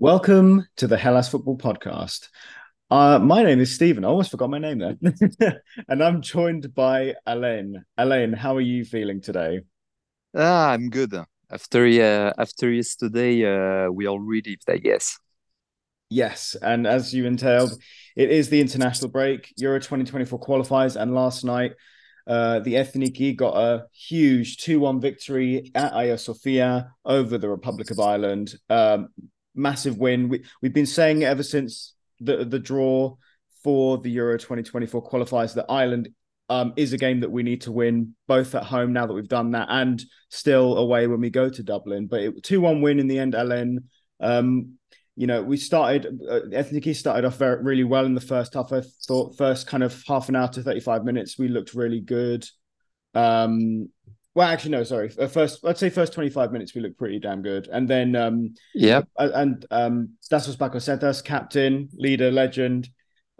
Welcome to the Hellas Football Podcast. Uh, my name is Stephen. I almost forgot my name there. and I'm joined by Alain. Alain, how are you feeling today? Ah, I'm good. After uh, after yesterday, uh, we all relieved, I guess. Yes, and as you entailed, it is the international break. Euro 2024 qualifiers, and last night, uh, the Ethniki got a huge 2 1 victory at Agia Sofia over the Republic of Ireland. Um, massive win. We, we've been saying ever since the, the draw for the Euro 2024 qualifiers that Ireland um, is a game that we need to win, both at home now that we've done that and still away when we go to Dublin. But 2 1 win in the end, Ellen. Um, you know, we started, uh, Ethniki started off very, really well in the first half. I thought first kind of half an hour to 35 minutes, we looked really good. Um, well, actually, no, sorry. Uh, first, I'd say first 25 minutes, we looked pretty damn good. And then, um, yeah. And um, Tasos Bakasetas, captain, leader, legend,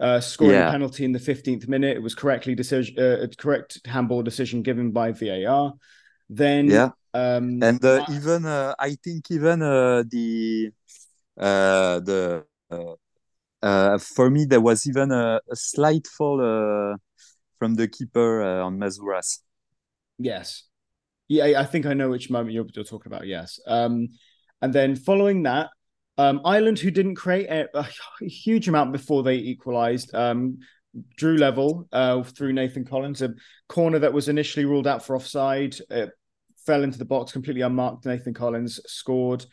uh, scoring yeah. a penalty in the 15th minute. It was correctly decision, uh, correct handball decision given by VAR. Then, yeah. Um, and uh, even, uh, I think even uh, the, uh, the, uh, uh, for me, there was even a, a slight fall uh, from the keeper uh, on Masouras. Yes. Yeah, I think I know which moment you're, you're talking about. Yes. Um, and then following that, um, Ireland, who didn't create a, a huge amount before they equalised, um, drew level uh, through Nathan Collins, a corner that was initially ruled out for offside. It fell into the box completely unmarked. Nathan Collins scored,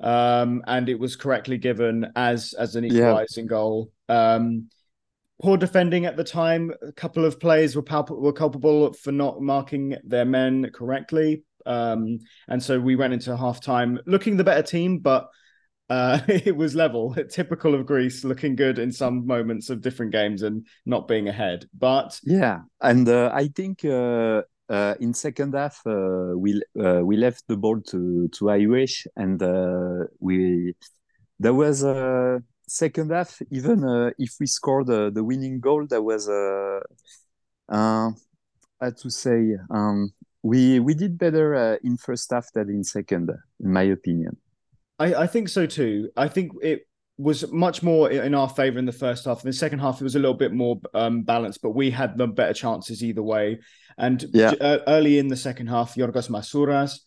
um, and it was correctly given as as an equalising yeah. goal. Um, poor defending at the time. A couple of players were palp- were culpable for not marking their men correctly, um, and so we went into halftime looking the better team, but uh, it was level. Typical of Greece, looking good in some moments of different games and not being ahead. But yeah, and uh, I think. Uh... Uh, in second half, uh, we uh, we left the ball to to Irish, and we there was a second half, even uh, if we scored uh, the winning goal, that was uh, uh, how to say um, we we did better uh, in first half than in second, in my opinion. I, I think so too. I think it was much more in our favor in the first half. In the second half, it was a little bit more um, balanced, but we had the better chances either way. And yeah. uh, early in the second half, Yorgos Masouras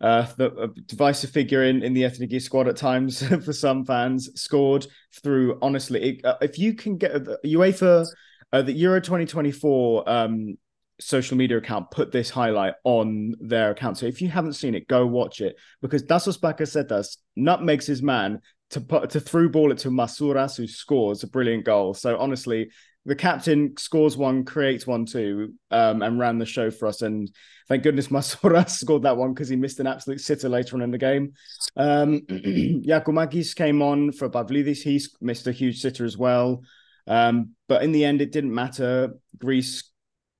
uh, the divisive figure in, in the Ethniki squad at times for some fans, scored through, honestly, it, uh, if you can get the UEFA, uh, the Euro 2024 um, social media account put this highlight on their account. So if you haven't seen it, go watch it because Tasos Bakasetas nutmegs his man to put to through ball it to Masouras, who scores a brilliant goal. So honestly, the captain scores one, creates one too, um, and ran the show for us. And thank goodness Masouras scored that one because he missed an absolute sitter later on in the game. Um, Giakoumakis came on for Pavlidis. He missed a huge sitter as well. Um, but in the end, it didn't matter. Greece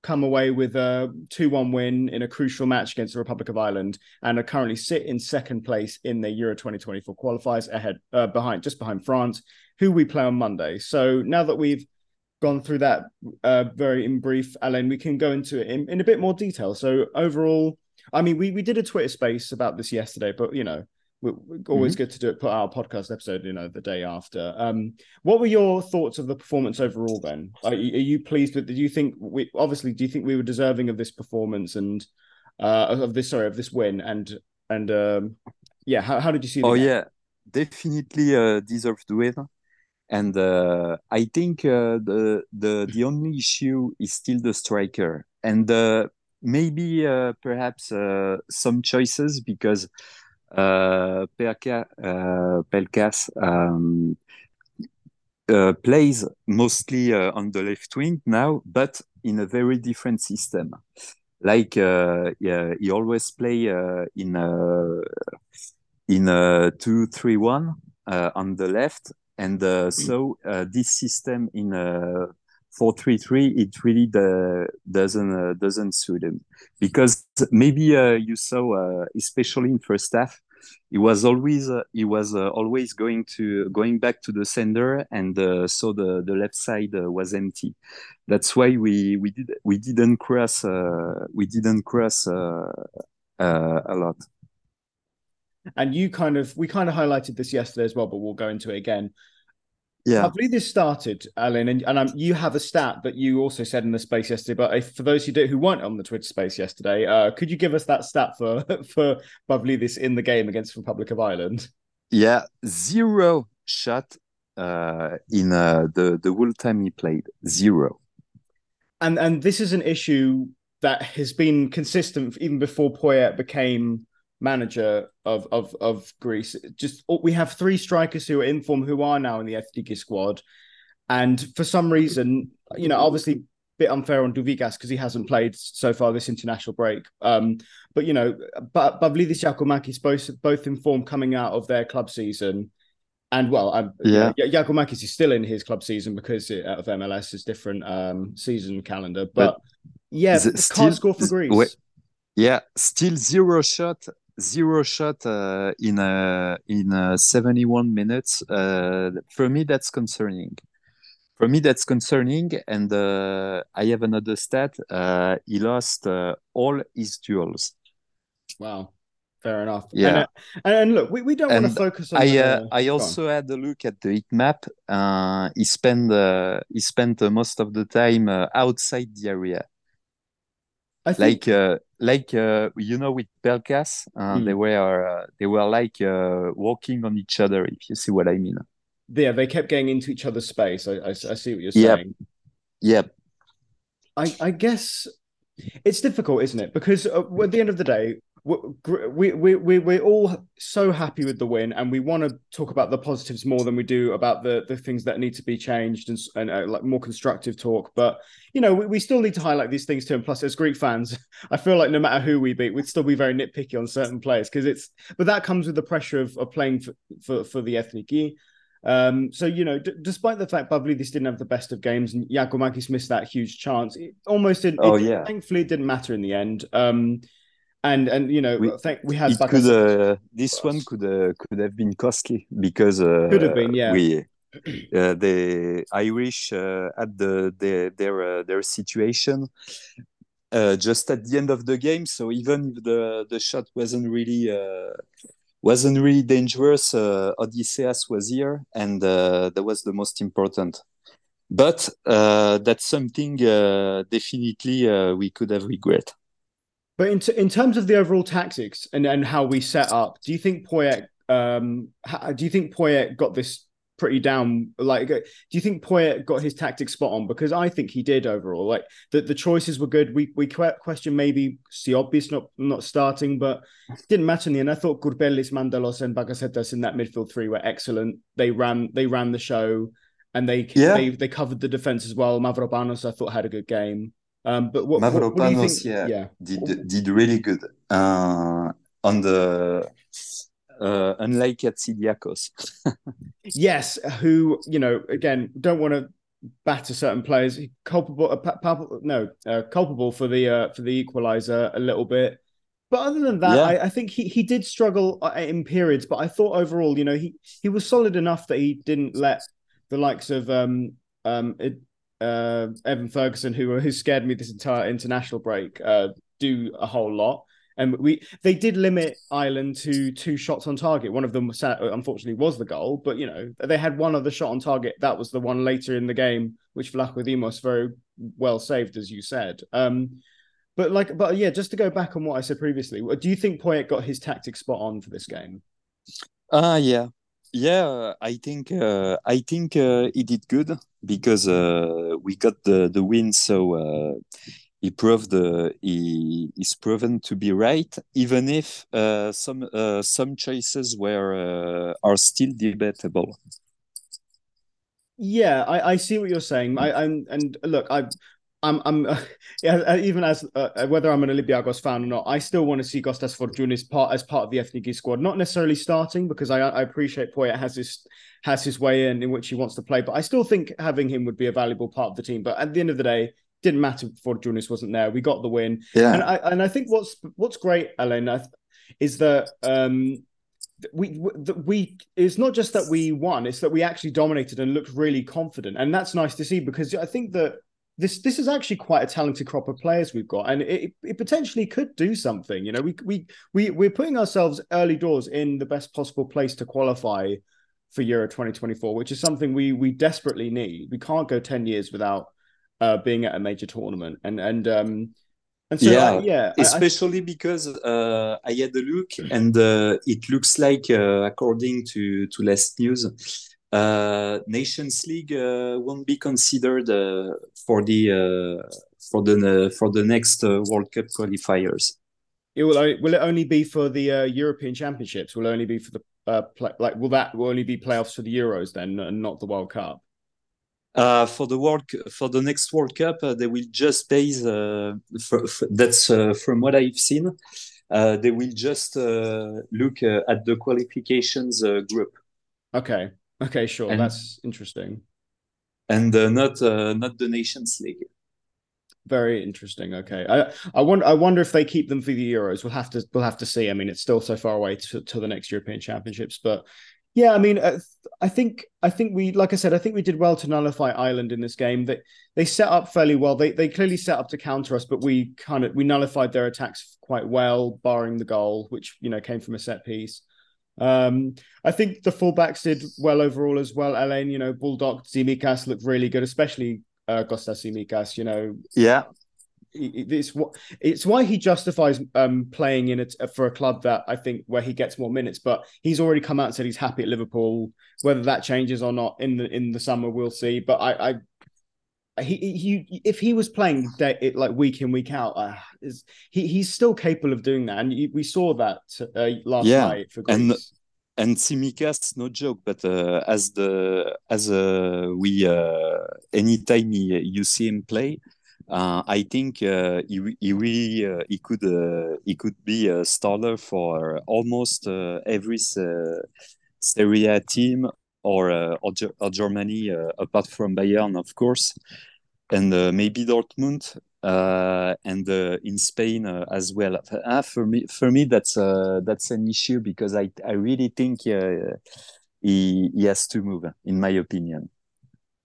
come away with a 2-1 win in a crucial match against the Republic of Ireland and are currently sit in second place in the Euro 2024 qualifiers ahead uh, behind just behind France who we play on Monday. So now that we've gone through that uh, very in brief, Alain. we can go into it in, in a bit more detail. So overall, I mean, we we did a Twitter space about this yesterday, but you know, we're, we're always mm-hmm. good to do it. Put our podcast episode, you know, the day after. Um, what were your thoughts of the performance overall? Then, are, are you pleased with? Do you think we obviously do you think we were deserving of this performance and uh, of this sorry of this win and and um, yeah, how how did you see? Oh game? yeah, definitely uh, deserved to win and uh, I think uh, the the the only issue is still the striker, and uh, maybe uh, perhaps uh, some choices because uh, Perka, Pelkas um, plays mostly on the left wing now, but in a very different system. Like yeah, he always play in in a two three one on the left and uh, so uh, this system in uh, 433 it really the, doesn't uh, doesn't suit him. Because maybe uh, you saw uh, especially in first half he was always uh, he was uh, always going to going back to the sender and uh, so the the left side uh, was empty. That's why we we did we didn't cross uh, we didn't cross uh, uh, a lot and you kind of we kind of highlighted this yesterday as well, but we'll go into it again. Yeah, I believe this started, Alain, and, and um, you have a stat that you also said in the space yesterday. But if, for those who do who weren't on the Twitter space yesterday, uh, could you give us that stat for for Pavlidis in the game against Republic of Ireland? Yeah, zero shot uh, in uh, the the whole time he played, zero. And and this is an issue that has been consistent even before Poyet became manager of of of Greece. Just we have three strikers who are in form who are now in the FDG squad, and for some reason, you know, obviously a bit unfair on Douvikas because he hasn't played so far this international break. Um, but you know, but Pavlidis Giakoumakis both both in form coming out of their club season. And well, I'm, yeah, yeah, Giakoumakis is still in his club season because of MLS is different um, season calendar. But, but yeah, can't still, score for Greece. Wait, yeah, still zero shot zero shot uh, in uh, in uh, 71 minutes. Uh, for me, that's concerning. For me, that's concerning. And uh, I have another stat. Uh, he lost all his duels. Wow. Fair enough. Yeah. And, and look, we, we don't want to focus on. I the, I also had a look at the heat map. he spent he spent most of the time outside the area. I think... like like uh, you know with Pelkas, uh, mm. they were uh, they were like uh, walking on each other. If you see what I mean. Yeah, they kept getting into each other's space. I I, I see what you're saying. Yep. I I guess it's difficult, isn't it? Because uh, at the end of the day, we we we we're all so happy with the win, and we want to talk about the positives more than we do about the the things that need to be changed and, and uh, like more constructive talk. But you know, we, we still need to highlight these things too. And plus, as Greek fans, I feel like no matter who we beat, we'd still be very nitpicky on certain players because it's. But that comes with the pressure of, of playing for, for for the Ethniki. Um, so you know, d- despite the fact Pavlidis didn't have the best of games and Giakoumakis missed that huge chance, it almost didn't. Oh it, yeah. Thankfully, it didn't matter in the end. Um, and and you know, we, think we had could, uh, this one could uh, could have been costly because uh, could have been yeah. We, uh, the Irish uh, had the, the their uh, their situation uh, just at the end of the game. So even if the the shot wasn't really uh, wasn't really dangerous, uh, Odysseas was here, and uh, that was the most important. But uh, that's something uh, definitely uh, we could have regret. But in, t- in terms of the overall tactics and, and how we set up, do you think Poyet um, how, do you think Poyet got this pretty down? Like, do you think Poyet got his tactics spot on? Because I think he did overall. Like the, the choices were good. We we question maybe Siopis not not starting, but didn't matter in the end. I thought Kourbelis, Mantalos, and Bakasetas in that midfield three were excellent. They ran they ran the show, and they yeah. they they covered the defense as well. Mavropanos I thought had a good game. Um, but what, Mavropanos, what, what think, yeah, yeah, did did really good uh, on the uh, unlike Tsidiakos. yes, who you know again don't want to batter certain players. Culpable, uh, no, uh, culpable for the uh, for the equalizer a little bit. But other than that, yeah. I, I, think he, he did struggle uh, in periods. But I thought overall, you know, he he was solid enough that he didn't let the likes of um um uh, Evan Ferguson, who who scared me this entire international break, uh, do a whole lot. And we they did limit Ireland to two shots on target. One of them, unfortunately, was the goal. But you know they had one other shot on target. That was the one later in the game, which Vlachodimos very well saved, as you said. Um, but like, but yeah, just to go back on what I said previously, do you think Poyet got his tactics spot on for this game? Uh yeah, yeah, I think uh, I think uh, he did good because uh, we got the the win. So uh, he proved uh, he is proven to be right, even if uh, some some choices were are still debatable. Yeah, I, I see what you're saying. I, I'm and look, I I'm, I'm uh, yeah, even as uh, uh, whether I'm an Olympiacos fan or not, I still want to see Kostas Fortounis part as part of the Ethniki squad, not necessarily starting because I, I appreciate Poyet has his has his way in in which he wants to play, but I still think having him would be a valuable part of the team. But at the end of the day, didn't matter Fortounis wasn't there. We got the win, yeah. And I and I think what's what's great, Elena, is that um we we it's not just that we won; it's that we actually dominated and looked really confident, and that's nice to see because I think that this this is actually quite a talented crop of players we've got, and it, it potentially could do something. You know, we we we we're putting ourselves early doors in the best possible place to qualify for Euro 2024, which is something we we desperately need. We can't go 10 years without uh, being at a major tournament, and and um and so yeah, yeah, especially I, I... because uh, I had a look, and uh, it looks like, uh, according to to last news, Uh, Nations League uh, won't be considered uh, for the uh, for the uh, for the next uh, World Cup qualifiers. It will will it only be for the uh, European Championships? Will it only be for the uh, play, like will that will only be playoffs for the Euros then, and not the World Cup? for the world for the next World Cup, they will just base. For, for, that's from what I've seen. they will just look at the qualifications group. Okay. Okay, sure. And, That's interesting. And uh, not uh, not the Nations League. Very interesting. Okay, I I wonder I wonder if they keep them for the Euros. We'll have to we'll have to see. I mean, it's still so far away to, to the next European Championships, but yeah, I mean, uh, I think I think we, like I said, I think we did well to nullify Ireland in this game. They they set up fairly well. They they clearly set up to counter us, but we kind of we nullified their attacks quite well, barring the goal, which you know came from a set piece. Um, I think the fullbacks did well overall as well. Alain, you know, Baldock, Tsimikas looked really good, especially uh, Kostas Tsimikas. You know, yeah, it's what it's why he justifies um, playing in it for a club that I think where he gets more minutes. But he's already come out and said he's happy at Liverpool. Whether that changes or not in the in the summer, we'll see. But I, I he, he if he was playing day, like week in week out, uh, is he he's still capable of doing that, and we saw that uh, last yeah. night for Greece. And and Tsimikas, no joke, but uh, as the as uh, we uh, anytime he, you see him play, uh, I think uh, he he really uh, he could uh, he could be a starter for almost uh, every uh, Serie A team or uh, or, or Germany, uh, apart from Bayern, of course, and uh, maybe Dortmund. Uh, and uh, in Spain as well. For me, for me, that's that's an issue because I I really think he he has to move, in my opinion.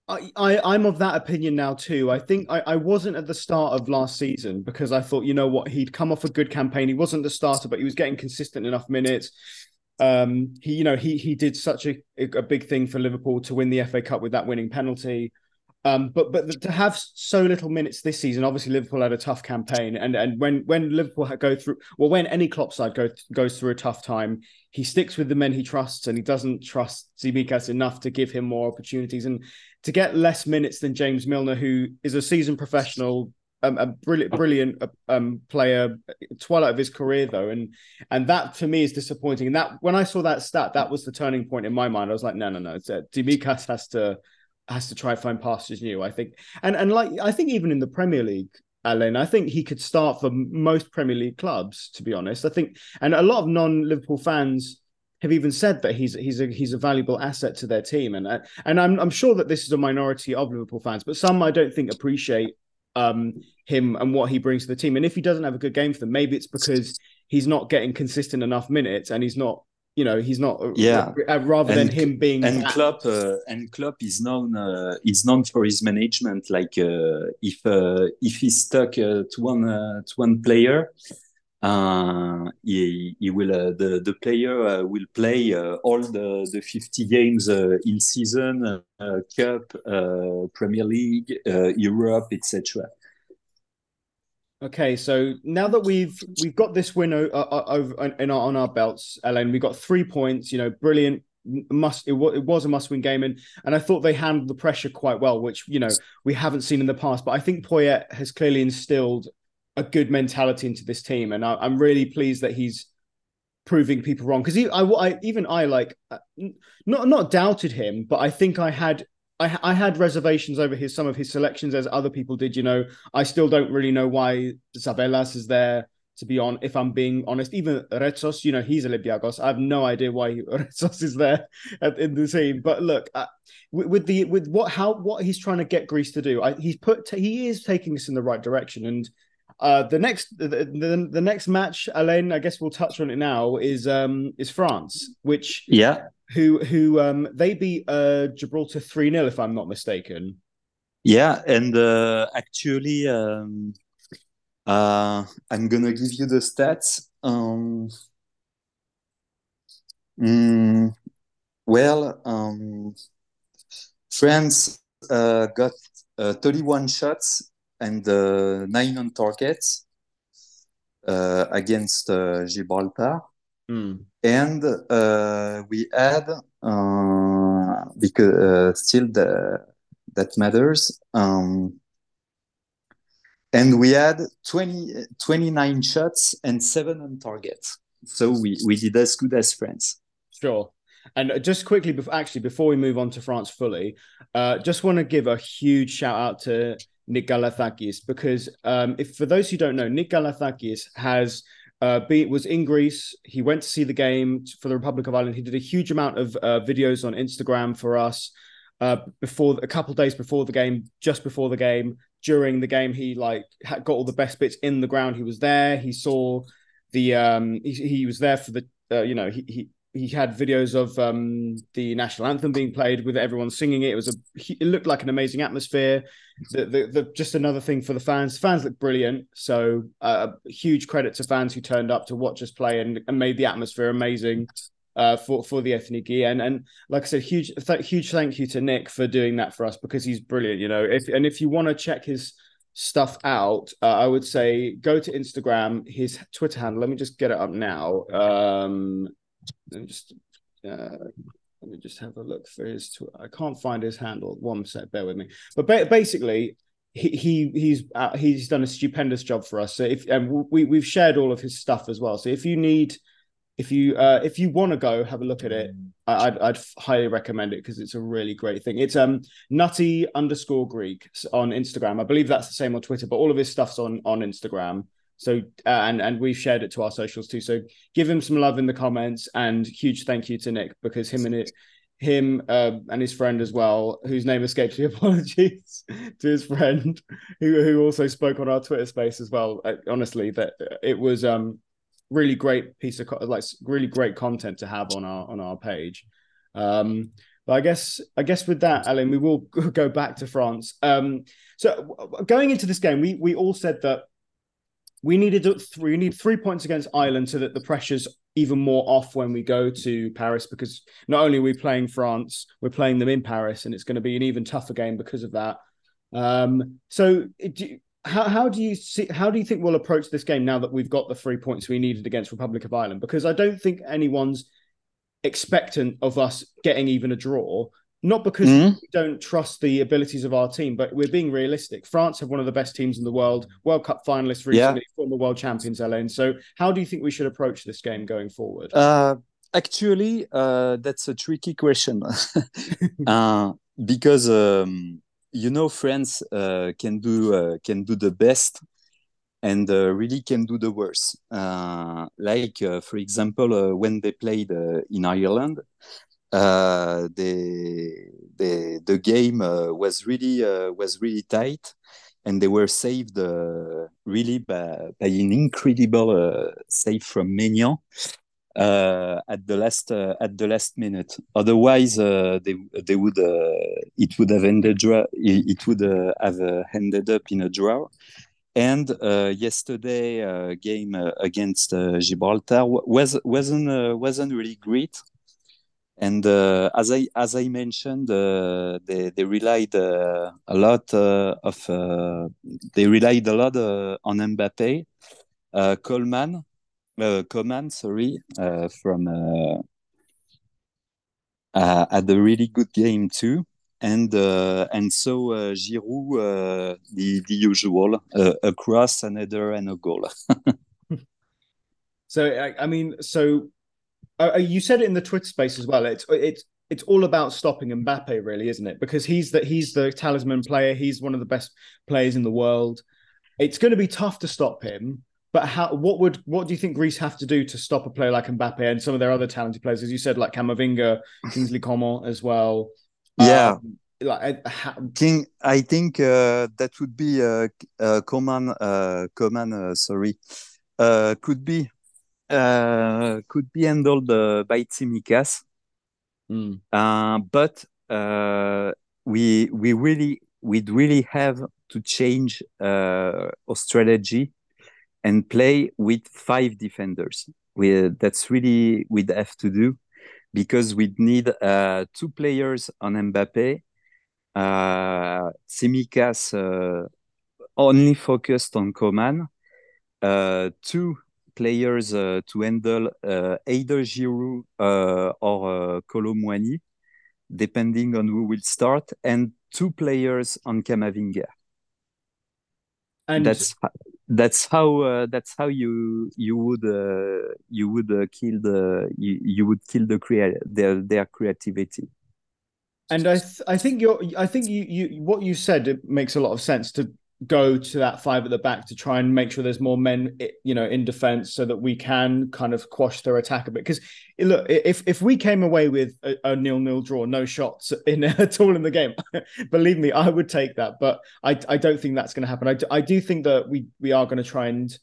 I am of that opinion now too. I think I, I wasn't at the start of last season because I thought you know what he'd come off a good campaign. He wasn't the starter, but he was getting consistent enough minutes. Um, he, you know, he he did such a, a big thing for Liverpool to win the FA Cup with that winning penalty. Um, but but to have so little minutes this season, obviously Liverpool had a tough campaign, and and when when Liverpool go through, well, when any Klopp side go, goes through a tough time, he sticks with the men he trusts, and he doesn't trust Tsimikas enough to give him more opportunities, and to get less minutes than James Milner, who is a seasoned professional, um, a brilliant, brilliant um, player, twilight of his career though, and and that for me is disappointing. And that when I saw that stat, that was the turning point in my mind. I was like, no, no, no, uh, Tsimikas has to has to try find pastures new. I think, and and like I think even in the Premier League, Alain, I think he could start for most Premier League clubs. To be honest, I think, and a lot of non-Liverpool fans have even said that he's he's a he's a valuable asset to their team, and and I'm I'm sure that this is a minority of Liverpool fans, but some I don't think appreciate um, him and what he brings to the team. And if he doesn't have a good game for them, maybe it's because he's not getting consistent enough minutes and he's not you know he's not uh, yeah. uh, rather and, than him being and Klopp uh, and Klopp is known uh, is known for his management like uh, if uh, if he's stuck to one to one player he, he will the the player will play all the the 50 games in season cup premier league europe etc Okay, so now that we've we've got this win over in our, on our belts, Ellen, we got three points. You know, brilliant. Must it, it was a must-win game, and and I thought they handled the pressure quite well, which you know we haven't seen in the past. But I think Poyet has clearly instilled a good mentality into this team, and I, am really pleased that he's proving people wrong because I, I even I like uh, not not doubted him, but I think I had I, I had reservations over his some of his selections as other people did. You know, I still don't really know why Zavelas is there. To be on, if I'm being honest, even Retsos, you know, he's Olympiacos. I have no idea why Retsos is there at, in the team. But look, uh, with, with, the with what how what he's trying to get Greece to do, I, he's put he is taking us in the right direction. And uh, the next the, the, the next match, Alain, I guess we'll touch on it now, is um is France, which yeah who who um they beat uh Gibraltar 3 0 if I'm not mistaken. Yeah, and uh, actually, um, uh, I'm gonna give you the stats. Um, mm, well, um, France uh, got uh, 31 shots and uh, nine on targets uh, against uh, Gibraltar. Mm. And uh, we had, because still the, that matters, um, and we had 20, 29 shots and seven on target. So we, we did as good as France. Sure. And just quickly, actually, before we move on to France fully, uh, just want to give a huge shout out to Nick Galathakis because um, if for those who don't know, Nick Galathakis has uh, be, was in Greece. He went to see the game for the Republic of Ireland. He did a huge amount of uh, videos on Instagram for us uh, before a couple days before the game, just before the game, during the game. He like got all the best bits in the ground. He was there. He saw the um, he, he was there for the uh, you know he, he he had videos of um, the national anthem being played with everyone singing it. It was a it looked like an amazing atmosphere. The, the, the just another thing for the fans. The fans look brilliant. So uh, huge credit to fans who turned up to watch us play and, and made the atmosphere amazing uh, for for the Ethniki. And and like I said, huge th- huge thank you to Nick for doing that for us because he's brilliant. You know, if and if you want to check his stuff out, uh, I would say go to Instagram. His Twitter handle. Let me just get it up now. Um, let me just uh, let me just have a look for his. Tw- I can't find his handle. One sec, bear with me. But ba- basically, he, he he's uh, he's done a stupendous job for us. So if and we we've shared all of his stuff as well. So if you need, if you uh, if you want to go have a look at it, I'd I'd highly recommend it because it's a really great thing. It's um nutty underscore Greek on Instagram. I believe that's the same on Twitter, but all of his stuff's on on Instagram. So uh, and and we've shared it to our socials too. So give him some love in the comments and huge thank you to Nick because him and it him uh, and his friend as well, whose name escapes me. Apologies to his friend who who also spoke on our Twitter space as well. Uh, honestly, that it was um really great piece of like really great content to have on our on our page. Um, but I guess I guess with that, Alain, we will go back to France. Um, so going into this game, we we all said that we needed three, we need three points against Ireland so that the pressure's even more off when we go to Paris because not only are we playing France, we're playing them in Paris, and it's going to be an even tougher game because of that. Um, so, do, how how do you see how do you think we'll approach this game now that we've got the three points we needed against Republic of Ireland? Because I don't think anyone's expectant of us getting even a draw. Not because mm-hmm. we don't trust the abilities of our team, but we're being realistic. France have one of the best teams in the world, World Cup finalists recently, yeah. former world champions, Ellen. So, how do you think we should approach this game going forward? Uh, actually, uh, that's a tricky question uh, because um, you know France uh, can do uh, can do the best and uh, really can do the worst. like, for example, when they played in Ireland, uh, the the the game uh, was really uh, was really tight, and they were saved uh, really by, by an incredible uh, save from Maignan uh, at the last at the last minute. Otherwise, they they would it would have ended it would have ended up in a draw. And yesterday game against Gibraltar was wasn't wasn't really great and uh, as I as I mentioned, uh, they they relied uh, a lot uh, of uh, they relied a lot uh, on Mbappe, Coleman, Coman, sorry, from had a really good game too, and and so Giroud the the usual a cross, another, and a goal. so I, I mean, so uh, uh, you said it in the Twitter space as well. It's it's it's all about stopping Mbappe, really, isn't it? Because he's the he's the talisman player. He's one of the best players in the world. It's going to be tough to stop him. But how? What would what do you think Greece have to do to stop a player like Mbappe and some of their other talented players, as you said, like Camavinga, Kingsley Coman as well? Yeah. Um, like King, I think uh, that would be uh, uh, Coman. Uh, Coman, uh, sorry, uh, could be uh, could be handled uh, by Tsimikas. Mm. Uh, but uh, we we really we'd really have to change uh, our strategy and play with five defenders. We, that's really we'd have to do because we'd need uh, two players on Mbappe, uh, Tsimikas uh, only focused on Coman, uh, two players uh, to handle uh, either Giroud uh, or uh, Kolo depending on who will start, and two players on Camavinga. And that's that's how uh, that's how you you would uh, you would uh, kill the you, you would kill the crea- their their creativity and i th- i think you're i think you you what you said it makes a lot of sense to go to that five at the back to try and make sure there's more men, you know, in defense so that we can kind of quash their attack a bit. Because look, if if we came away with a, a nil nil draw, no shots in at all in the game, believe me, I would take that. But I I don't think that's going to happen. I do, I do think that we we are going to try and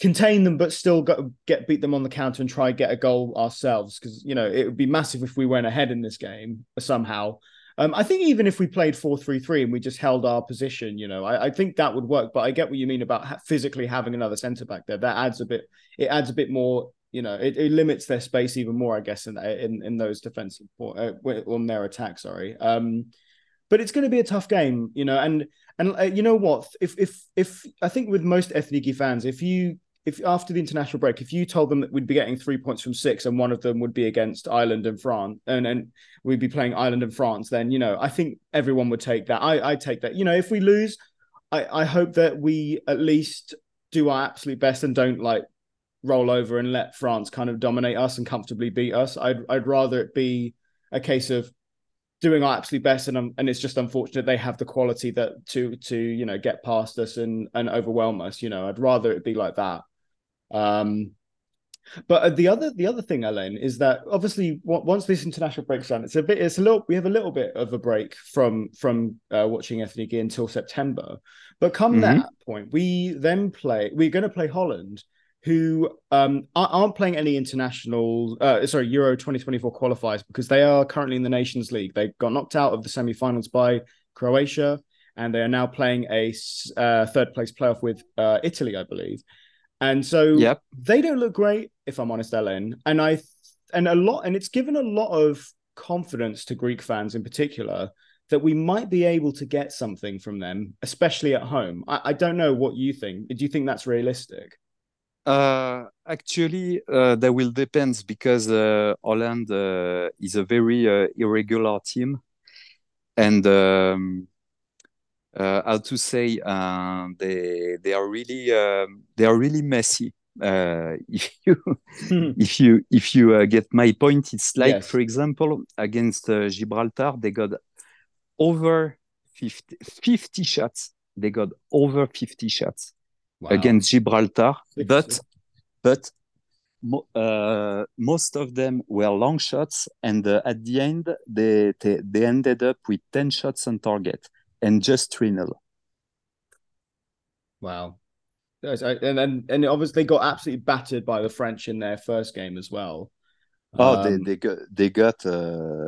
contain them, but still go, get beat them on the counter and try get a goal ourselves. Because you know it would be massive if we went ahead in this game somehow. Um, I think even if we played four three three and we just held our position, you know, I, I, think that would work. But I get what you mean about ha- physically having another centre back there. That adds a bit. It adds a bit more. You know, it, it limits their space even more, I guess, in in, in those defensive uh, on their attack. Sorry. Um, but it's going to be a tough game, you know, and and uh, you know what? If if if I think with most Ethniki fans, if you if after the international break, if you told them that we'd be getting three points from six and one of them would be against Ireland and France, and and we'd be playing Ireland and France, then you know I think everyone would take that. I I take that. You know, if we lose, I I hope that we at least do our absolute best and don't like roll over and let France kind of dominate us and comfortably beat us. I'd I'd rather it be a case of doing our absolute best and um, and it's just unfortunate they have the quality that to to you know get past us and and overwhelm us you know i'd rather it be like that um, but uh, the other the other thing, Alain, is that obviously once this international breaks down, it's a bit it's a little we have a little bit of a break from from uh, watching Ethniki until September. But come mm-hmm. that point, we then play. We're going to play Holland, who um, aren't playing any international, uh, sorry, Euro 2024 qualifiers because they are currently in the Nations League. They got knocked out of the semi-finals by Croatia, and they are now playing a uh, third place playoff with uh, Italy, I believe. And so yep. they don't look great, if I'm honest, Ellen. And I and a lot and it's given a lot of confidence to Greek fans in particular that we might be able to get something from them, especially at home. I, I don't know what you think. Do you think that's realistic? Uh, actually, uh, that will depend because uh, Holland uh, is a very uh, irregular team, and um, how to say uh, they they are really um, they are really messy. Uh, if you hmm. if you if you uh, get my point, it's like yes. for example against uh, Gibraltar they got over 50, 50 shots. They got over 50 shots wow. against Gibraltar, but but uh, most of them were long shots, and uh, at the end they, they, they ended up with ten shots on target and just 3 0. Wow. And, and and obviously got absolutely battered by the French in their first game as well. Oh, um, they they got they got uh,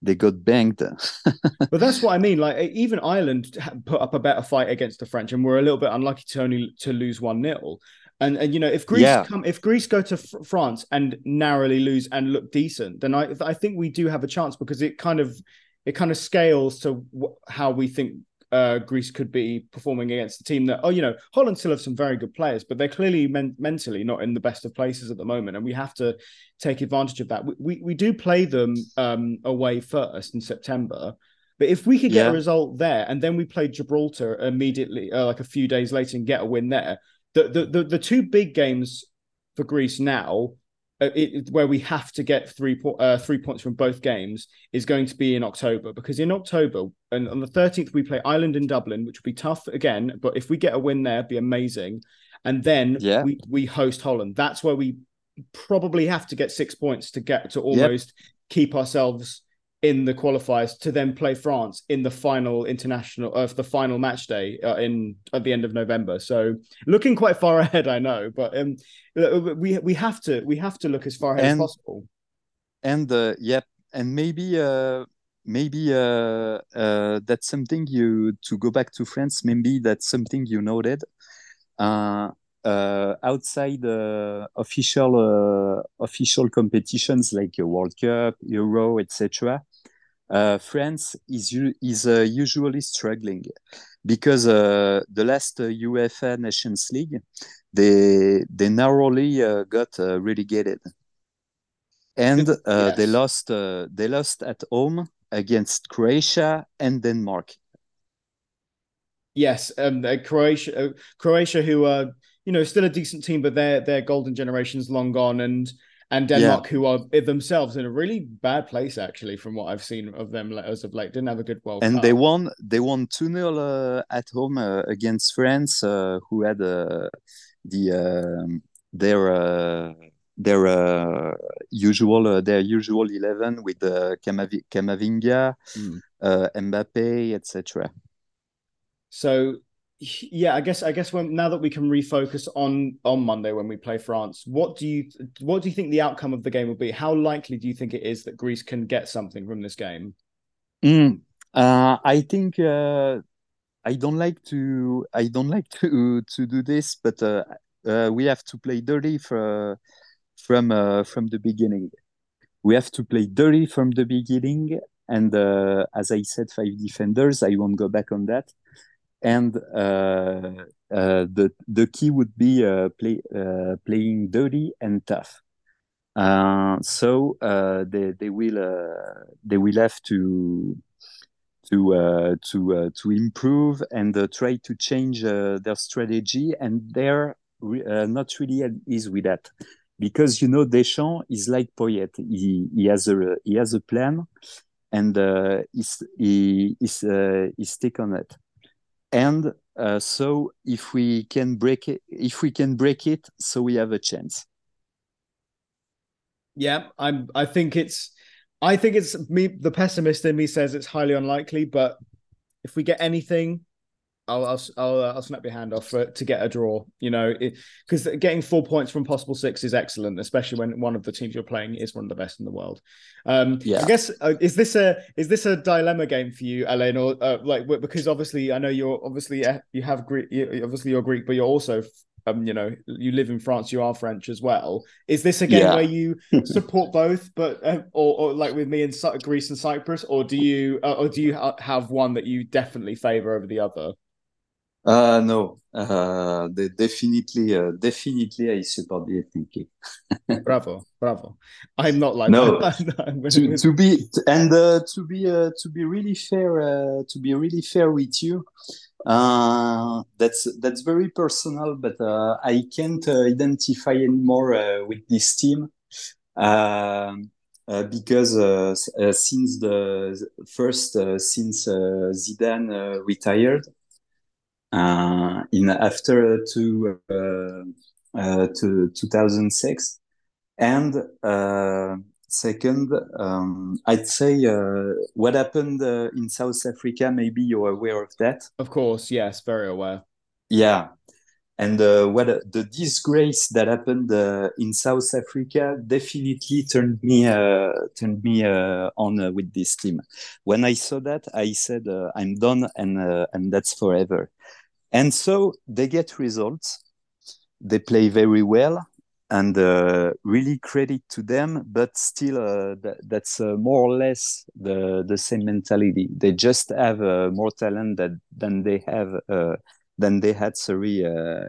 they got banged. but that's what I mean. Like even Ireland put up a better fight against the French, and we're a little bit unlucky to only to lose one 0 and, and you know if Greece yeah. come if Greece go to fr- France and narrowly lose and look decent, then I I think we do have a chance because it kind of it kind of scales to how we think uh, Greece could be performing against a team that, oh, you know, Holland still have some very good players, but they're clearly men- mentally not in the best of places at the moment, and we have to take advantage of that. We we, we do play them um, away first in September, but if we could get yeah. a result there, and then we play Gibraltar immediately, uh, like a few days later, and get a win there, the the the, the two big games for Greece now it, where we have to get three po- uh, three points from both games is going to be in October because in October and on the 13th we play Ireland in Dublin, which will be tough again. But if we get a win there, it'd be amazing. And then yeah. we we host Holland. That's where we probably have to get six points to get to almost yep. keep ourselves in the qualifiers to then play France in the final international of uh, the final match day uh, in at the end of November. So looking quite far ahead, I know, but um, we we have to we have to look as far ahead and, as possible. And uh, yep, and maybe uh, maybe uh, uh, that's something you to go back to France. Maybe that's something you noted. Uh, uh, outside uh, official uh, official competitions like World Cup, Euro, etc., France is is usually struggling because the last UEFA Nations League they they narrowly got relegated and uh, yes. they lost uh, they lost at home against Croatia and Denmark. Yes, um, Croatia, uh, Croatia, who are you know still a decent team, but their their golden generation's long gone, and and Denmark, yeah. who are themselves in a really bad place actually, from what I've seen of them as of late, didn't have a good World and Cup. they won they won two 0 uh, at home uh, against France, uh, who had uh, the um, their uh, their uh, usual their usual eleven with uh, Camavinga, mm. Mbappe, etc. So yeah i guess i guess when now that we can refocus on on monday when we play france what do you what do you think the outcome of the game will be? How likely do you think it is that greece can get something from this game? Mm, uh, i think uh, i don't like to i don't like to to do this but uh, uh we have to play dirty for, from uh, from the beginning. We have to play dirty from the beginning and uh, as i said five defenders i won't go back on that and uh, uh, the the key would be uh, play, playing dirty and tough. so they they will they will have to to uh, to uh, to improve and uh, try to change their strategy. And they're not really at ease with that because you know Deschamps is like Poyet. He, he has a he has a plan and he's he he's stick on it and uh, so if we can break it if we can break it so we have a chance. Yeah i'm i think it's i think it's me the pessimist in me says it's highly unlikely but if we get anything I'll I'll I'll, uh, I'll snap your hand off for, to get a draw. You know, because getting four points from possible six is excellent, especially when one of the teams you're playing is one of the best in the world. Um, yeah. I guess uh, is this a is this a dilemma game for you, Alain, or uh, like because obviously I know you're obviously uh, you have Greek, obviously you're Greek, but you're also um, you know, you live in France, you are French as well. Is this a game yeah. where you support both, but uh, or, or like with me in Greece and Cyprus, or do you uh, or do you have one that you definitely favor over the other? Uh, no, uh, they definitely, uh, definitely, I support the ethnic. bravo, bravo. I'm not like no. to, to be and uh, to be uh, to be really fair, uh, to be really fair with you, uh, that's that's very personal, but uh, I can't uh, identify anymore uh, with this team. Uh, uh, because uh, uh, since the first uh, since uh, Zidane uh, retired, uh, in after to uh, uh, to 2006 and second um, i'd say what happened in south africa maybe you're aware of that of course yes very aware yeah and uh, what uh, the disgrace that happened uh, in South Africa definitely turned me turned me on with this team. When I saw that, I said, "I'm done, and and that's forever." And so they get results. They play very well, and uh, really credit to them. But still, uh, th- that's uh, more or less the the same mentality. They just have uh, more talent that, than they have uh, than they had. Sorry. Uh,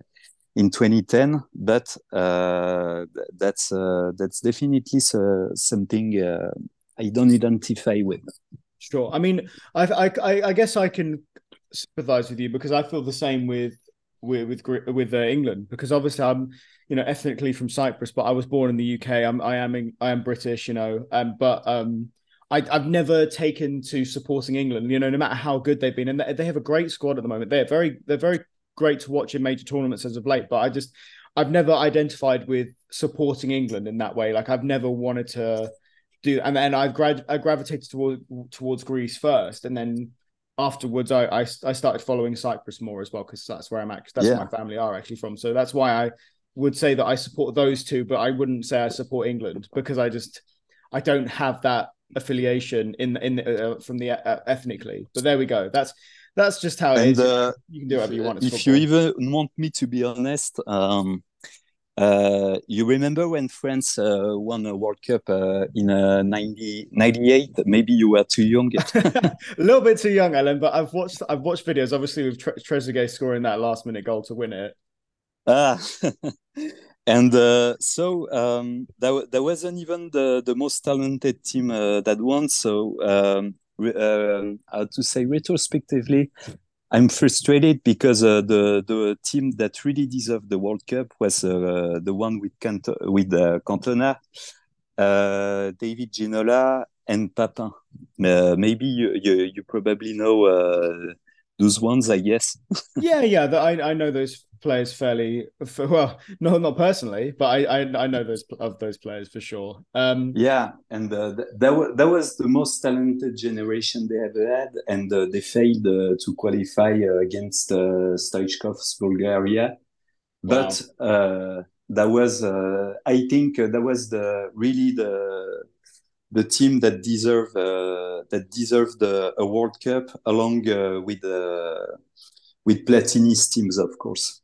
in 2010, but that's that's definitely something I don't identify with. Sure. I mean, I, I, I guess I can sympathise with you because I feel the same with with with, with uh, England because obviously I'm you know ethnically from Cyprus, but I was born in the UK. I'm I am in, I am British, you know, um, but um, I, I've never taken to supporting England. You know, no matter how good they've been, and they have a great squad at the moment. They're very they're very great to watch in major tournaments as of late. But I just I've never identified with supporting England in that way. Like I've never wanted to do, and then I've grad I gravitated towards towards Greece first, and then afterwards I, I, I started following Cyprus more as well because that's where I'm at. That's yeah. where my family are actually from. So that's why I would say that I support those two, but I wouldn't say I support England because I just I don't have that affiliation in in uh, from the uh, ethnically. But there we go. That's that's just how it and, is. Uh, you can do whatever you want. If football. you even want me to be honest, um, uh, you remember when France uh, won a World Cup uh, in 90, 98? Maybe you were too young. a little bit too young, Ellen. But I've watched I've watched videos, obviously with Tre- Trezeguet scoring that last minute goal to win it. Ah, and uh, so um, that, that wasn't even the, the most talented team uh, that won. So um, uh, how to say retrospectively, I'm frustrated because uh, the the team that really deserved the World Cup was uh, the one with Cant- with uh, Cantona, uh, David Ginola, and Papin. Uh, maybe you, you, you probably know uh, those ones, I guess. yeah, yeah, the, I I know those players fairly well no not personally but i i, I know those of those players for sure um yeah and uh, that, was, that was the most talented generation they ever had and uh, they failed uh, to qualify uh, against uh, Stoichkov's Bulgaria but wow. Uh, that was uh, i think that was the really the the team that deserved that deserved the a World Cup along with with Platini's teams, of course.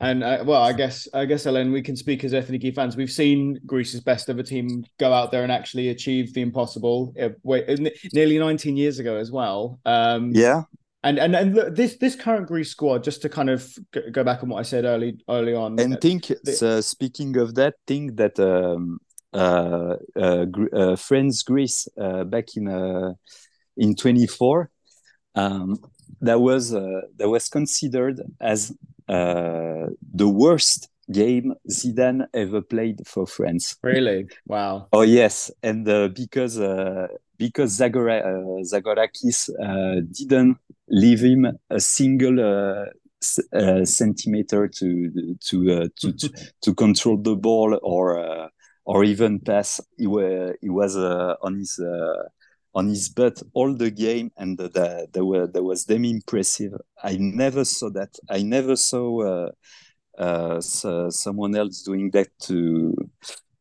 And uh, well, I guess I guess Alain, we can speak as Ethniki fans. We've seen Greece's best ever team go out there and actually achieve the impossible. Uh, wait, nearly 19 years ago as well. Um, yeah. And and and look, this this current Greece squad, just to kind of go back on what I said early early on. And uh, think, the, uh, speaking of that, think that um, uh, uh, uh France Greece back in in 24, um, that was that was considered as uh, the worst game Zidane ever played for France. Really? Wow. Oh yes, and uh, because uh, because Zagora, uh, Zagorakis uh, didn't leave him a single uh, uh, centimeter to to to, to, to control the ball or or even pass. He, were, he was on his on his butt all the game, and that that, were, that was damn impressive. I never saw that. I never saw uh, uh, so someone else doing that to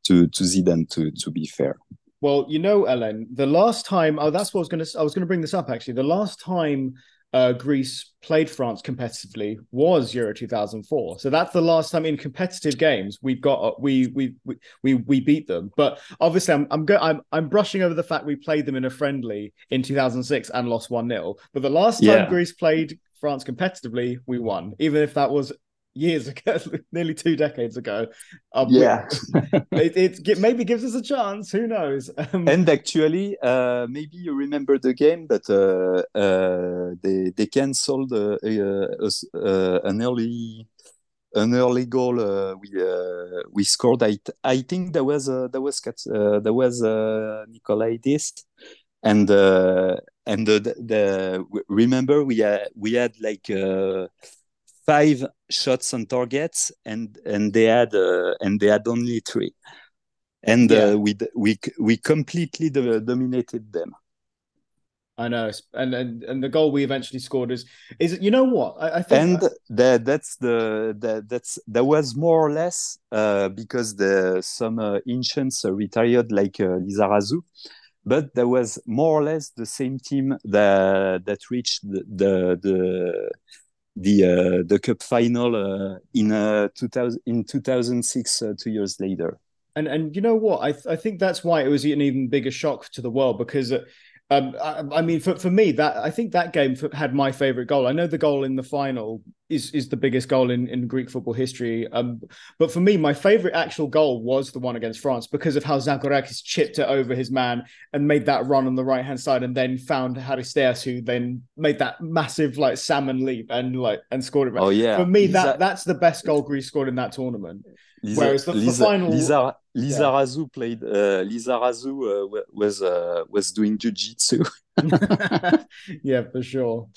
to to Zidane. To to be fair. Well, you know, Alain, the last time oh, that's what I was going to I was going to bring this up actually. The last time uh, Greece played France competitively was Euro 2004. So that's the last time in competitive games we've got uh, we we we we beat them. But obviously, I'm I'm go- I'm I'm brushing over the fact we played them in a friendly in 2006 and lost one 0 But the last time yeah. Greece played France competitively, we won, even if that was years ago, nearly two decades ago. Um, yeah, it, it, maybe gives us a chance. Who knows? Um, and actually, uh, maybe you remember the game, but uh, uh, they they cancelled uh, uh, an early an early goal uh, we we scored. I I think there was uh, there was uh, there was uh, Nikolaidis and and the, the, remember we had we had like five shots on targets and and they had uh, and they had only three. And uh, yeah. uh, we we we completely dominated them. I know, and, and and the goal we eventually scored is is you know what? I, I think and that that's the that that's that was more or less uh, because the some uh, ancients retired like uh, Lizarazu, but there was more or less the same team that that reached the the, the the uh, the cup final uh, in uh, 2000 in 2006 uh, two years later. And and you know what? I th- i think that's why it was an even bigger shock to the world because uh, um, I, I, mean, for, for me, that I think that game had my favorite goal. I know the goal in the final is is the biggest goal in, in Greek football history. Um, but for me, my favorite actual goal was the one against France because of how Zagorakis chipped it over his man and made that run on the right hand side, and then found Charisteas, who then made that massive like salmon leap and like and scored it. Oh yeah, for me, that that's the best goal Greece scored in that tournament. Lisa, Whereas the, Lisa, the final, Lisa, Lizarazu yeah. played. Uh, Lizarazu uh, was uh, was doing jiu-jitsu. yeah, for sure.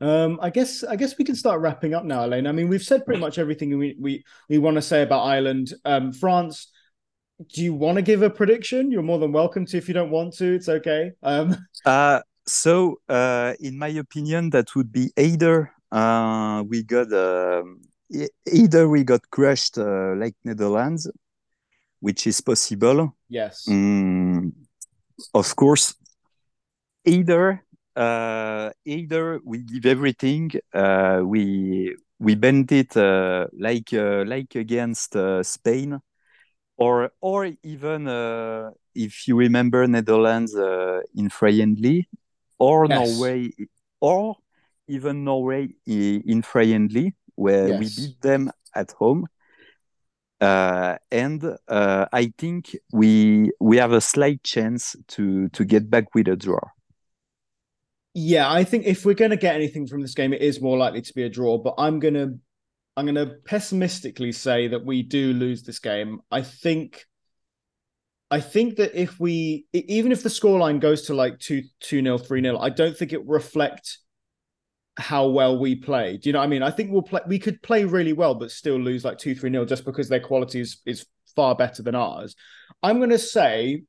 Um, I guess I guess we can start wrapping up now, Alain. I mean, we've said pretty much everything we we, we want to say about Ireland. Um, France. Do you want to give a prediction? You're more than welcome to. If you don't want to, it's okay. Um, uh, so, uh, in my opinion, that would be either uh, we got um, either we got crushed uh, like Netherlands, which is possible. Yes. Mm, of course, either uh, either we give everything, uh, we we bend it uh, like uh, like against uh, Spain, or or even uh, if you remember Netherlands in friendly, or yes. Norway, or even Norway in friendly, where yes. we beat them at home. Uh, and uh, I think we we have a slight chance to to get back with a draw. Yeah, I think if we're going to get anything from this game, it is more likely to be a draw. But I'm gonna I'm gonna pessimistically say that we do lose this game. I think I think that if we even if the scoreline goes to like two two nil three nil, I don't think it reflect how well we play. Do you know what I mean? I think we'll play we could play really well but still lose like 2 3 nil just because their quality is, is far better than ours. I'm to say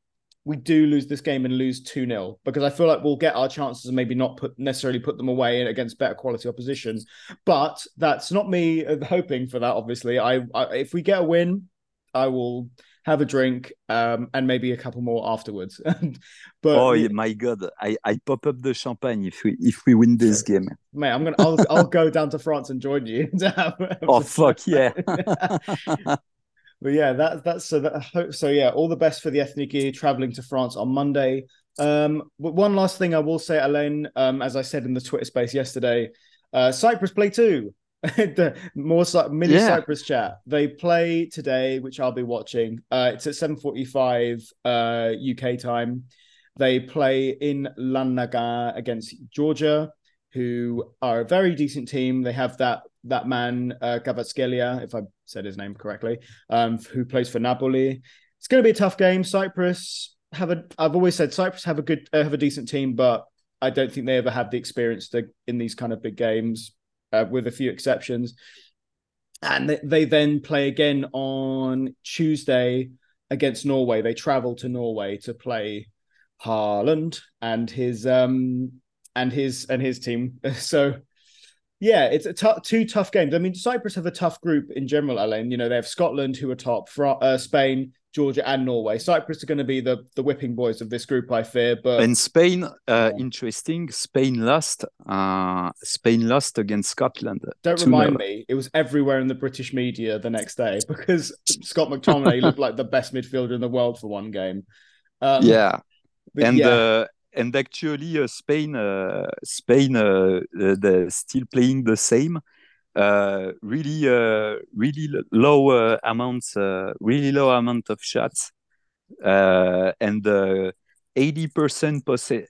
we do lose this game and lose 2 0 because I feel like we'll get our chances and maybe not put necessarily put them away against better quality opposition. But that's not me uh, hoping for that, obviously. I, I if we get a win, I will have a drink, um, and maybe a couple more afterwards. but oh my god, I, I pop up the champagne if we if we win this game. Mate, I'm gonna I'll I'll go down to France and join you. oh fuck yeah. but yeah, that that's so that so yeah, all the best for the Ethniki traveling to France on Monday. Um, but one last thing I will say, Alain, um, as I said in the Twitter space yesterday, uh, Cyprus play two. the more mini yeah. Cyprus chat. They play today, which I'll be watching. Uh, it's at seven forty-five uh, UK time. They play in Larnaca against Georgia, who are a very decent team. They have that that man uh, if I said his name correctly, um, who plays for Napoli. It's going to be a tough game. Cyprus have a. I've always said Cyprus have a good, uh, have a decent team, but I don't think they ever have the experience to in these kind of big games uh, with a few exceptions. And they, then play again on Tuesday against Norway. They travel to Norway to play Haaland and his um and his and his team. So yeah, it's a t- two tough games. I mean, Cyprus have a tough group in general, Alain. You know, they have Scotland who are top, uh, Spain, Georgia, and Norway. Cyprus are going to be the the whipping boys of this group, I fear. But and Spain, uh, interesting. Spain lost. Uh, Spain lost against Scotland. Don't remind me. It was everywhere in the British media the next day because Scott McTominay looked like the best midfielder in the world for one game. Um, yeah, and yeah. Uh, and actually, uh, Spain, uh, Spain, they're still playing the same uh, really uh, really low uh, amounts uh, really low amount of shots uh, and 80% posse-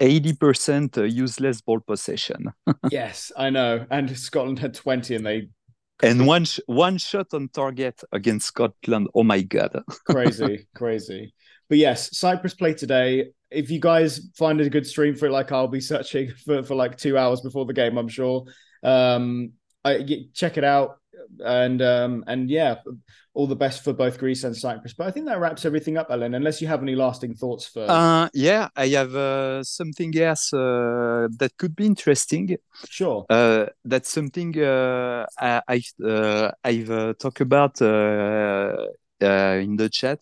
80% useless ball possession. Yes i know. And scotland had 20 and they and one sh- one shot on target against scotland. Oh my god. Crazy crazy. But yes cyprus play today. If you guys find a good stream for it like i'll be searching for, for like two hours before the game i'm sure. Um I, check it out and um and yeah all the best for both greece and cyprus. But i think that wraps everything up Alain unless you have any lasting thoughts for uh yeah i have uh, something else uh, that could be interesting. Sure. Uh that's something uh i, I uh, i've uh, talked about uh, uh in the chat.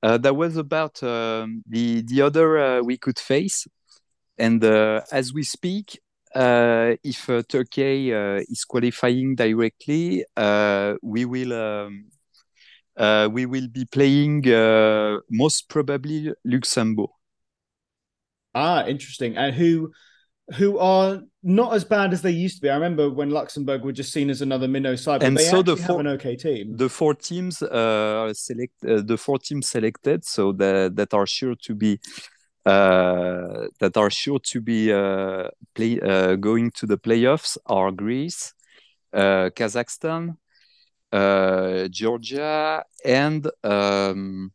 Uh, that was about um, the the other uh, we could face. And uh, as we speak if uh, Turkey uh, is qualifying directly, we will um, we will be playing most probably Luxembourg. Ah, interesting. And who who are not as bad as they used to be. I remember when Luxembourg were just seen as another minnow side, and so the four, an okay team. The four teams uh, select uh, the four teams selected, so that that are sure to be uh, that are sure to be uh, play, uh, going to the playoffs are Greece, Kazakhstan, Georgia, and um,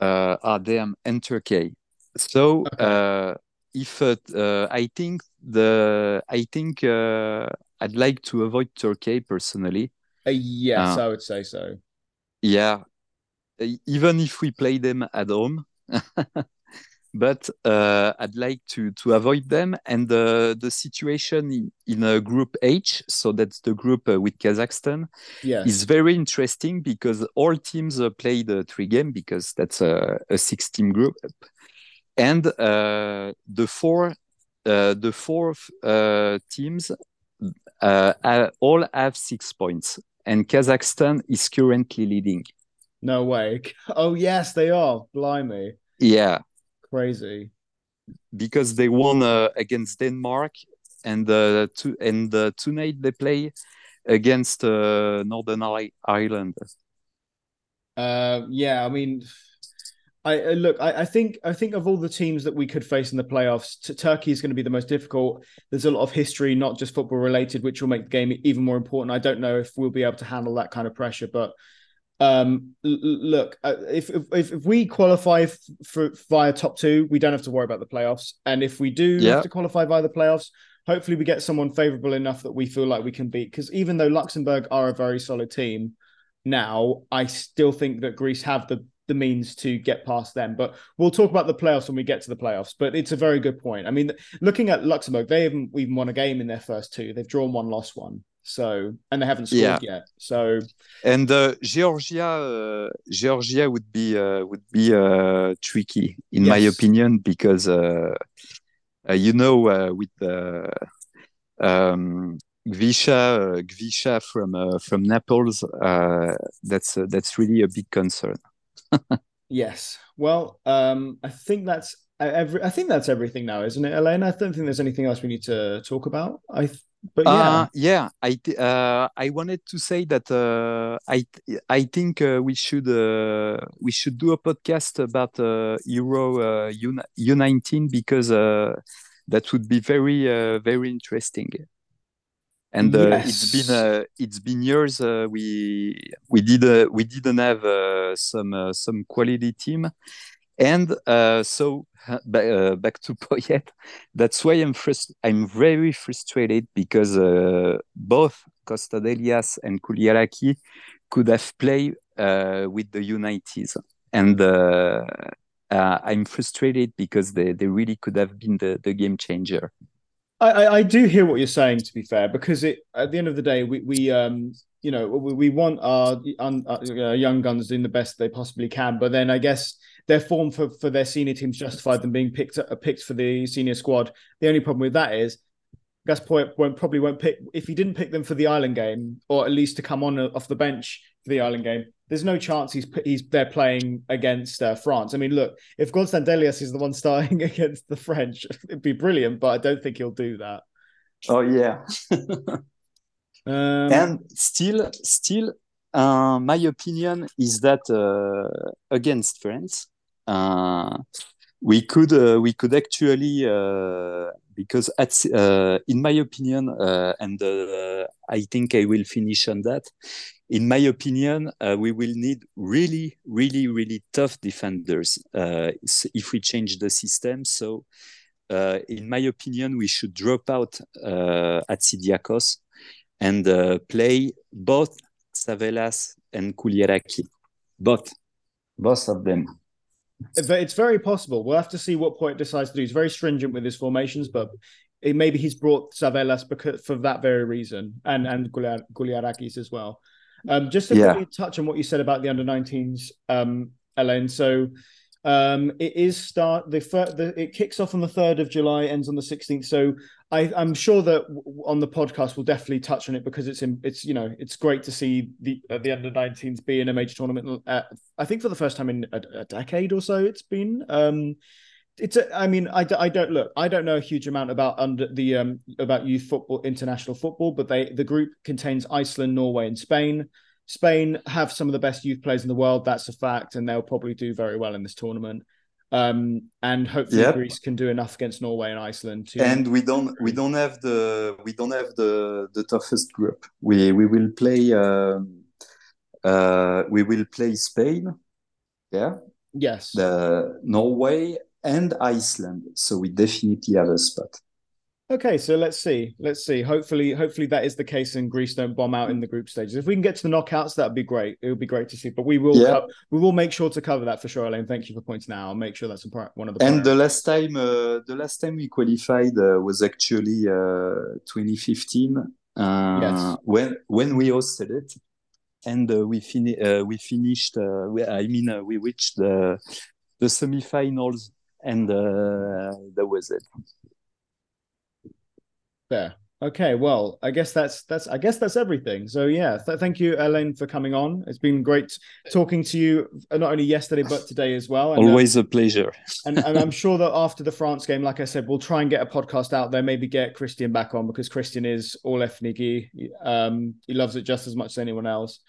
ah, damn, and Turkey. So okay. if I think the I think I'd like to avoid Turkey personally. Uh, yes, uh, I would say so. Yeah, even if we play them at home, but uh, I'd like to to avoid them. And the the situation in, in a group H, so that's the group uh, with Kazakhstan, yes. is very interesting because all teams uh, played uh, three game because that's a, a six team group. and uh, the four uh, the four uh, teams uh, all have six points, and Kazakhstan is currently leading. No way! Oh yes, they are. Blimey! Yeah, crazy. Because they won uh, against Denmark, and uh, to, and tonight they play against Northern Ireland. yeah, I mean I uh, look. I, I, think. I think of all the teams that we could face in the playoffs, t- Turkey is going to be the most difficult. There's a lot of history, not just football related, which will make the game even more important. I don't know if we'll be able to handle that kind of pressure, but um, look, uh, if, if if we qualify for via top two, we don't have to worry about the playoffs. And if we do yeah. have to qualify via the playoffs, hopefully we get someone favourable enough that we feel like we can beat. Because even though Luxembourg are a very solid team, now I still think that Greece have the the means to get past them. But we'll talk about the playoffs when we get to the playoffs. But it's a very good point. I mean, looking at Luxembourg, they haven't even won a game in their first two. They've drawn one, lost one. So and they haven't scored yeah. yet. So and uh, Georgia, uh, Georgia would be uh, would be uh, tricky in yes. my opinion because uh, uh, you know with um, Gvisha Gvisha from from Naples, that's that's really a big concern yes. Well, um, I think that's every. I think that's everything now, isn't it, Alain? I don't think there's anything else we need to talk about. I. But yeah, uh, yeah, I uh, I wanted to say that uh, I I think uh, we should uh, we should do a podcast about uh, Euro U U nineteen because that would be very very interesting. And uh, yes. it's been uh, it's been years uh, we we did uh, we didn't have uh, some uh, some quality team and uh, so uh, back to Poyet that's why I'm frust- I'm very frustrated because uh, both Konstantelias and Koulieraki could have played with the U90s and I'm frustrated because they, they really could have been the, the game changer. I, I do hear what you're saying. To be fair, because it at the end of the day, we we um you know we, want our, our young guns doing the best they possibly can, but then I guess their form for, for their senior teams justified them being picked uh, picked for the senior squad. The only problem with that is Gus Poyet won't probably won't pick if he didn't pick them for the Ireland game, or at least to come on uh, off the bench for the Ireland game there's no chance he's he's they're playing against uh, France. I mean, look, if Konstantelias is the one starting against the French, it'd be brilliant, but I don't think he'll do that. Oh yeah. um, and still, still, uh, my opinion is that uh, against France, uh, we could uh, we could actually uh, because at in my opinion, and I think I will finish on that in my opinion, uh, we will need really, really, really tough defenders uh, if we change the system. So, uh, in my opinion, we should drop out uh, Hatzidiakos and uh, play both Tzavellas and Koulieraki, both, both of them. It's very possible. We'll have to see what Poyet decides to do. He's very stringent with his formations, but it, maybe he's brought Tzavellas because for that very reason, and and Koulierakis as well. Um, just to yeah. touch on what you said about the under 19s, um, Alain. So um, it is start the, the it kicks off on the third of July, ends on the sixteenth. So I, am sure that on the podcast we'll definitely touch on it because it's in, it's you know it's great to see the uh, the under 19s be in a major tournament. Uh, I think for the first time in a, a decade or so, it's been. Um, it's a, I mean I, I don't look I don't know a huge amount about under the um about youth football international football but they the group contains Iceland Norway and Spain Spain have some of the best youth players in the world that's a fact and they'll probably do very well in this tournament um and hopefully yep. Greece can do enough against Norway and Iceland too. and we don't we don't have the we don't have the the toughest group we we will play um uh we will play Spain yeah yes the Norway and Iceland. So we definitely have a spot. Okay, so let's see. Let's see. Hopefully, hopefully that is the case, and Greece don't bomb out in the group stages. If we can get to the knockouts, that'd be great. It would be great to see. But we will, yeah. co- we will make sure to cover that for sure, Alain. Thank you for pointing out. I'll make sure that's a one of the. And the last time, uh, the last time we qualified uh, was actually uh, 2015. Uh, yes. When when we hosted it, and uh, we fin- uh, we finished. We, I mean, we reached the the semifinals and uh, that was it. There. Okay, well, I guess that's that's I guess that's everything. So yeah, th- thank you, Alain, for coming on. It's been great talking to you uh, not only yesterday but today as well. And, uh, Always uh, a pleasure. and, and I'm sure that after the France game, like I said, we'll try and get a podcast out there. Maybe get Christian back on because Christian is all Ethniki. Um, he loves it just as much as anyone else.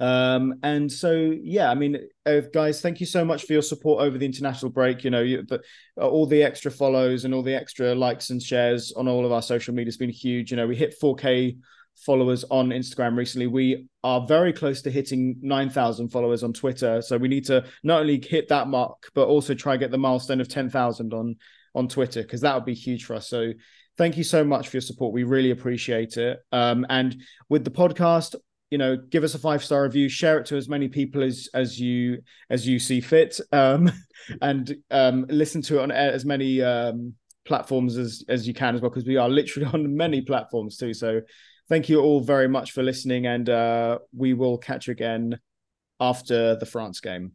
Um, and so, yeah, I mean, uh, guys, thank you so much for your support over the international break. You know, you, the, uh, all the extra follows and all the extra likes and shares on all of our social media has been huge. You know, we hit 4K followers on Instagram recently. We are very close to hitting 9,000 followers on Twitter. So we need to not only hit that mark, but also try and get the milestone of 10,000 on on Twitter because that would be huge for us. So thank you so much for your support. We really appreciate it. Um, and with the podcast, you know give us a five star review share it to as many people as as you as you see fit um and um listen to it on as many um platforms as as you can as well because we are literally on many platforms too. So thank you all very much for listening and uh we will catch you again after the france game